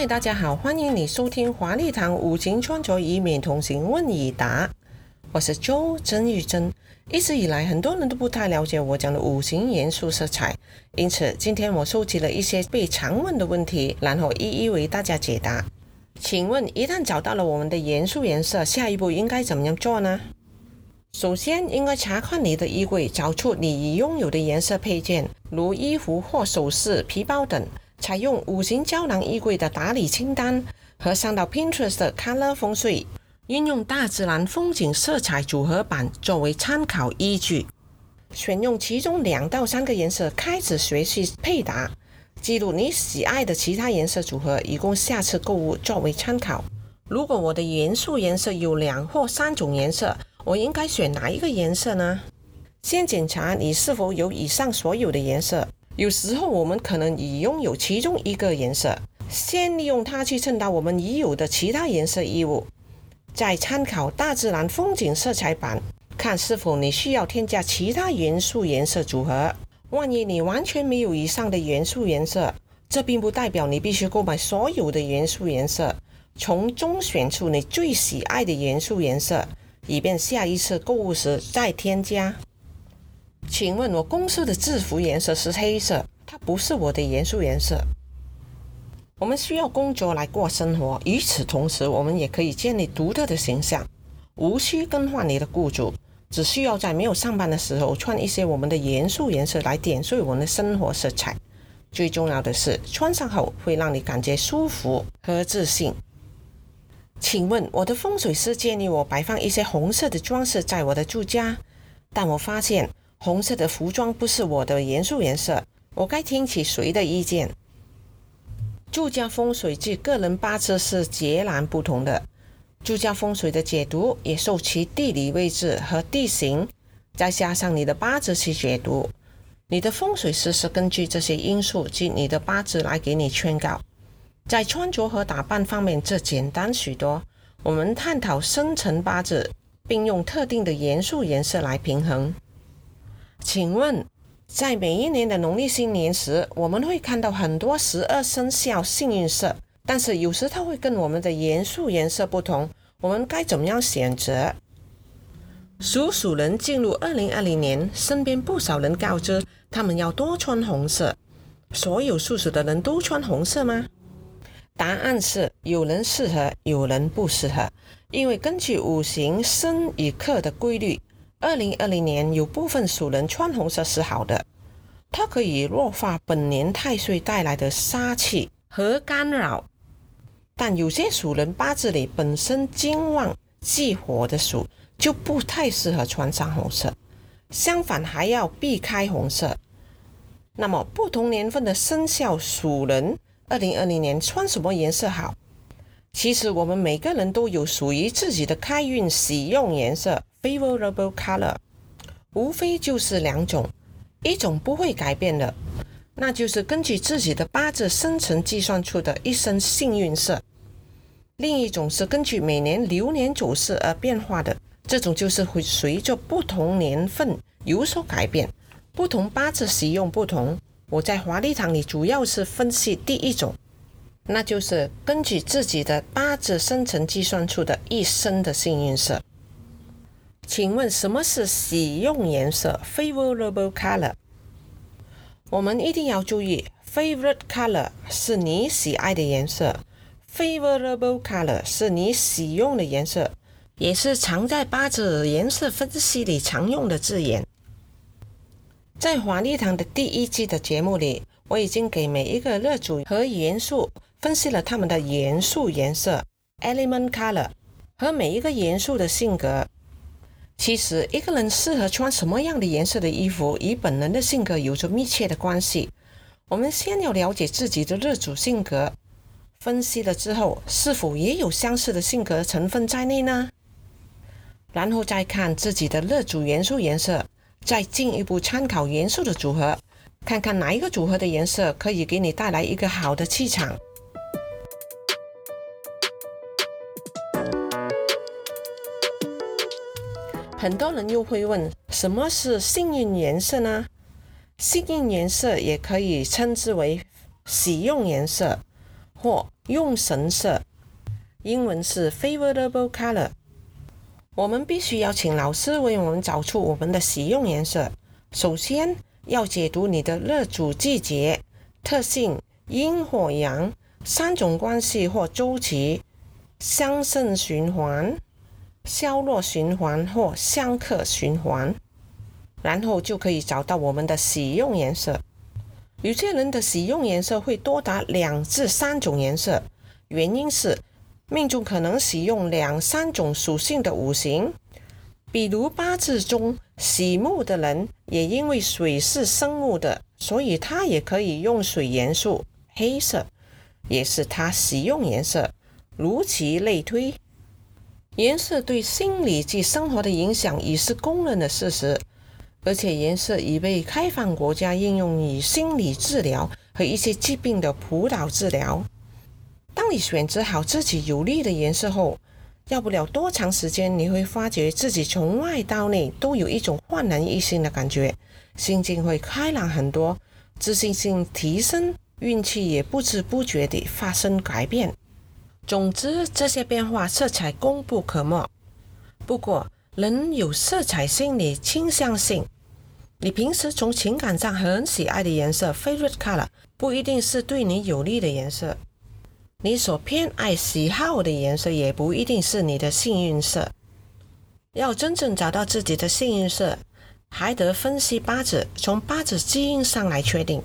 嗨，大家好，欢迎你收听华丽堂五行穿着以免同行问以答。我是周曾玉珍。一直以来，很多人都不太了解我讲的五行元素色彩，因此今天我收集了一些被常问的问题，然后一一为大家解答。请问，一旦找到了我们的元素颜色，下一步应该怎么样做呢？首先，应该查看你的衣柜，找出你已拥有的颜色配件，如衣服或首饰、皮包等。采用五行胶囊衣柜的打理清单，和上到 Pinterest 的 Color 风水，运用大自然风景色彩组合板作为参考依据，选用其中两到三个颜色开始学习配搭，记录你喜爱的其他颜色组合，以供下次购物作为参考。如果我的元素颜色有两或三种颜色，我应该选哪一个颜色呢？先检查你是否有以上所有的颜色。有时候我们可能已拥有其中一个颜色，先利用它去衬搭我们已有的其他颜色衣物，再参考大自然风景色彩板，看是否你需要添加其他元素颜色组合。万一你完全没有以上的元素颜色，这并不代表你必须购买所有的元素颜色，从中选出你最喜爱的元素颜色，以便下一次购物时再添加。请问我公司的制服颜色是黑色，它不是我的元素颜色。我们需要工作来过生活，与此同时，我们也可以建立独特的形象，无需更换你的雇主，只需要在没有上班的时候穿一些我们的元素颜色来点缀我们的生活色彩。最重要的是，穿上后会让你感觉舒服和自信。请问我的风水师建议我摆放一些红色的装饰在我的住家，但我发现。红色的服装不是我的元素颜色，我该听取谁的意见？住家风水及个人八字是截然不同的，住家风水的解读也受其地理位置和地形，再加上你的八字去解读。你的风水师是根据这些因素及你的八字来给你劝告。在穿着和打扮方面，这简单许多。我们探讨生辰八字，并用特定的元素颜色来平衡。请问，在每一年的农历新年时，我们会看到很多十二生肖幸运色，但是有时它会跟我们的元素颜色不同，我们该怎么样选择？属鼠人进入二零二零年，身边不少人告知他们要多穿红色。所有属鼠的人都穿红色吗？答案是有人适合，有人不适合，因为根据五行生与克的规律。二零二零年有部分属人穿红色是好的，它可以弱化本年太岁带来的杀气和干扰。但有些属人八字里本身金旺忌火的属，就不太适合穿上红色。相反，还要避开红色。那么，不同年份的生肖属人，二零二零年穿什么颜色好？其实，我们每个人都有属于自己的开运喜用颜色。Favorable color，无非就是两种，一种不会改变的，那就是根据自己的八字生辰计算出的一生幸运色；另一种是根据每年流年走势而变化的，这种就是会随着不同年份有所改变，不同八字使用不同。我在华丽堂里主要是分析第一种，那就是根据自己的八字生辰计算出的一生的幸运色。请问什么是喜用颜色？Favorable color。我们一定要注意，favorite color 是你喜爱的颜色，favorable color 是你喜用的颜色，也是常在八字颜色分析里常用的字眼。在华丽堂的第一季的节目里，我已经给每一个热组和元素分析了他们的元素颜色 （element color） 和每一个元素的性格。其实，一个人适合穿什么样的颜色的衣服，与本人的性格有着密切的关系。我们先要了解自己的日主性格，分析了之后，是否也有相似的性格成分在内呢？然后再看自己的日主元素颜色，再进一步参考元素的组合，看看哪一个组合的颜色可以给你带来一个好的气场。很多人又会问，什么是幸运颜色呢？幸运颜色也可以称之为喜用颜色，或用神色，英文是 favorable color。我们必须要请老师为我们找出我们的喜用颜色。首先要解读你的热主季节特性、阴或阳三种关系或周期、相胜循环、消弱循环或相克循环，然后就可以找到我们的使用颜色。有些人的使用颜色会多达两至三种颜色，原因是命中可能使用两三种属性的五行。比如八字中喜木的人，也因为水是生木的，所以他也可以用水元素，黑色也是他使用颜色。如其类推，颜色对心理及生活的影响已是公认的事实。而且颜色已被开放国家应用于心理治疗和一些疾病的辅导治疗。当你选择好自己有利的颜色后，要不了多长时间，你会发觉自己从外到内都有一种焕然一新的感觉，心境会开朗很多，自信心提升，运气也不知不觉地发生改变。总之，这些变化色彩功不可没。不过，人有色彩心理倾向性，你平时从情感上很喜爱的颜色 （favorite color） 不一定是对你有利的颜色，你所偏爱喜好的颜色也不一定是你的幸运色。要真正找到自己的幸运色，还得分析八字，从八字基因上来确定。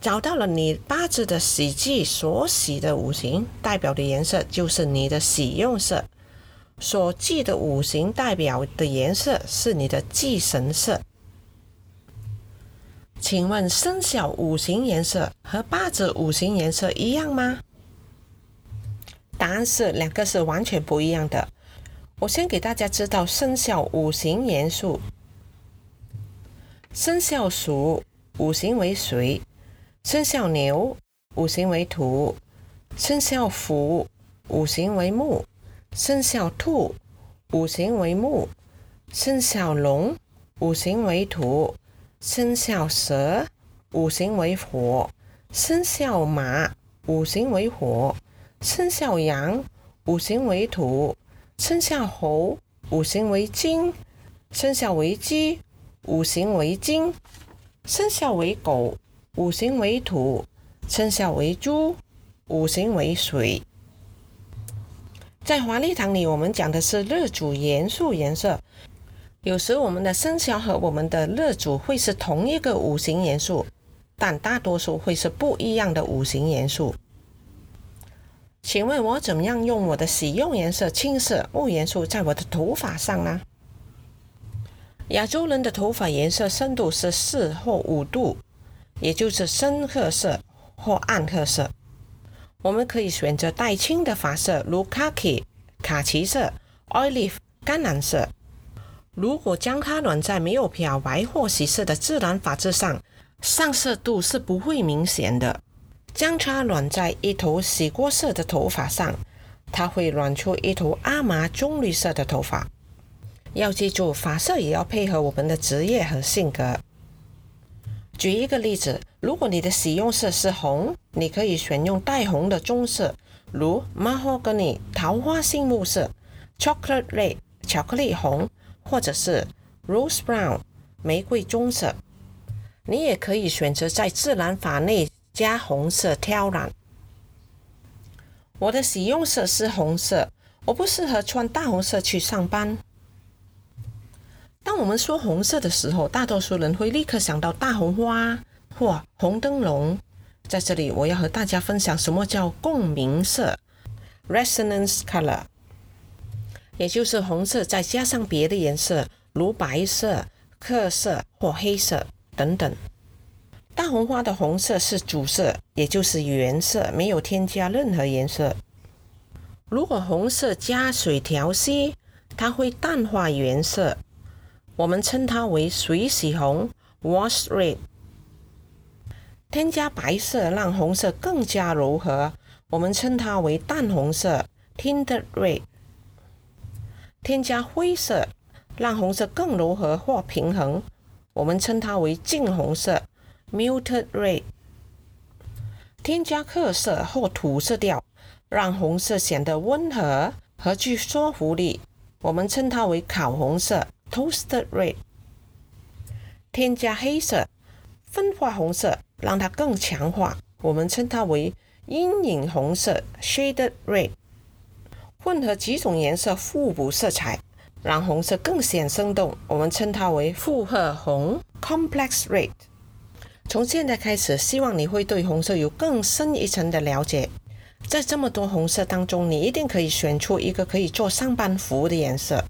找到了你八字的喜忌所喜的五行，代表的颜色就是你的喜用色。所忌的五行代表的颜色是你的忌神色。请问生肖五行颜色和八字五行颜色一样吗？答案是两个是完全不一样的。我先给大家知道生肖五行元素：生肖鼠五行为水，生肖牛五行为土，生肖虎五行为木。生肖兔，五行为木；生肖龙，五行为土；生肖蛇，五行为火；生肖马，五行为火；生肖羊，五行为土；生肖猴，五行为金；生肖为鸡，五行为金；生肖为狗，五行为土；生肖为猪，五行为水。在华丽堂里，我们讲的是日主元素颜色。有时我们的生肖和我们的日主会是同一个五行元素，但大多数会是不一样的五行元素。请问我怎么样用我的喜用颜色青色木元素在我的头发上呢？亚洲人的头发颜色深度是四或五度，也就是深褐色或暗褐色。我们可以选择带青的发色，如 khaki 卡其色、olive 橄榄色。如果将它染在没有漂白或洗色的自然发质上，上色度是不会明显的。将它染在一头洗过色的头发上，它会染出一头阿麻棕绿色的头发。要记住，发色也要配合我们的职业和性格。举一个例子，如果你的使用色是红，你可以选用带红的棕色，如 mahogany 桃花杏木色、chocolate red 巧克力红，或者是 rose brown 玫瑰棕色。你也可以选择在自然法内加红色挑染。我的使用色是红色，我不适合穿大红色去上班。当我们说红色的时候，大多数人会立刻想到大红花或红灯笼。在这里，我要和大家分享什么叫共鸣色 （resonance color），也就是红色再加上别的颜色，如白色、褐色或黑色等等。大红花的红色是主色，也就是原色，没有添加任何颜色。如果红色加水调稀，它会淡化原色。我们称它为水洗红 （wash red）。添加白色让红色更加柔和，我们称它为淡红色 （tinted red）。添加灰色让红色更柔和或平衡，我们称它为净红色 （muted red）。添加褐色或土色调，让红色显得温和和具说服力。我们称它为烤红色 （toasted red）。添加黑色、分化红色，让它更强化。我们称它为阴影红色 （shaded red）。混合几种颜色互补色彩，让红色更显生动。我们称它为复合红 （complex red）。从现在开始，希望你会对红色有更深一层的了解。在这么多红色当中，你一定可以选出一个可以做上班服的颜色。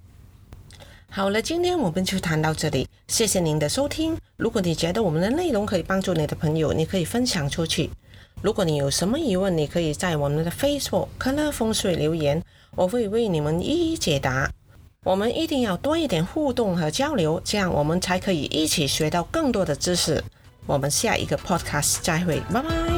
好了，今天我们就谈到这里，谢谢您的收听。如果你觉得我们的内容可以帮助你的朋友，你可以分享出去。如果你有什么疑问，你可以在我们的 Facebook“ 科乐风水”留言，我会为你们一一解答。我们一定要多一点互动和交流，这样我们才可以一起学到更多的知识。我们下一个 Podcast 再会，拜拜。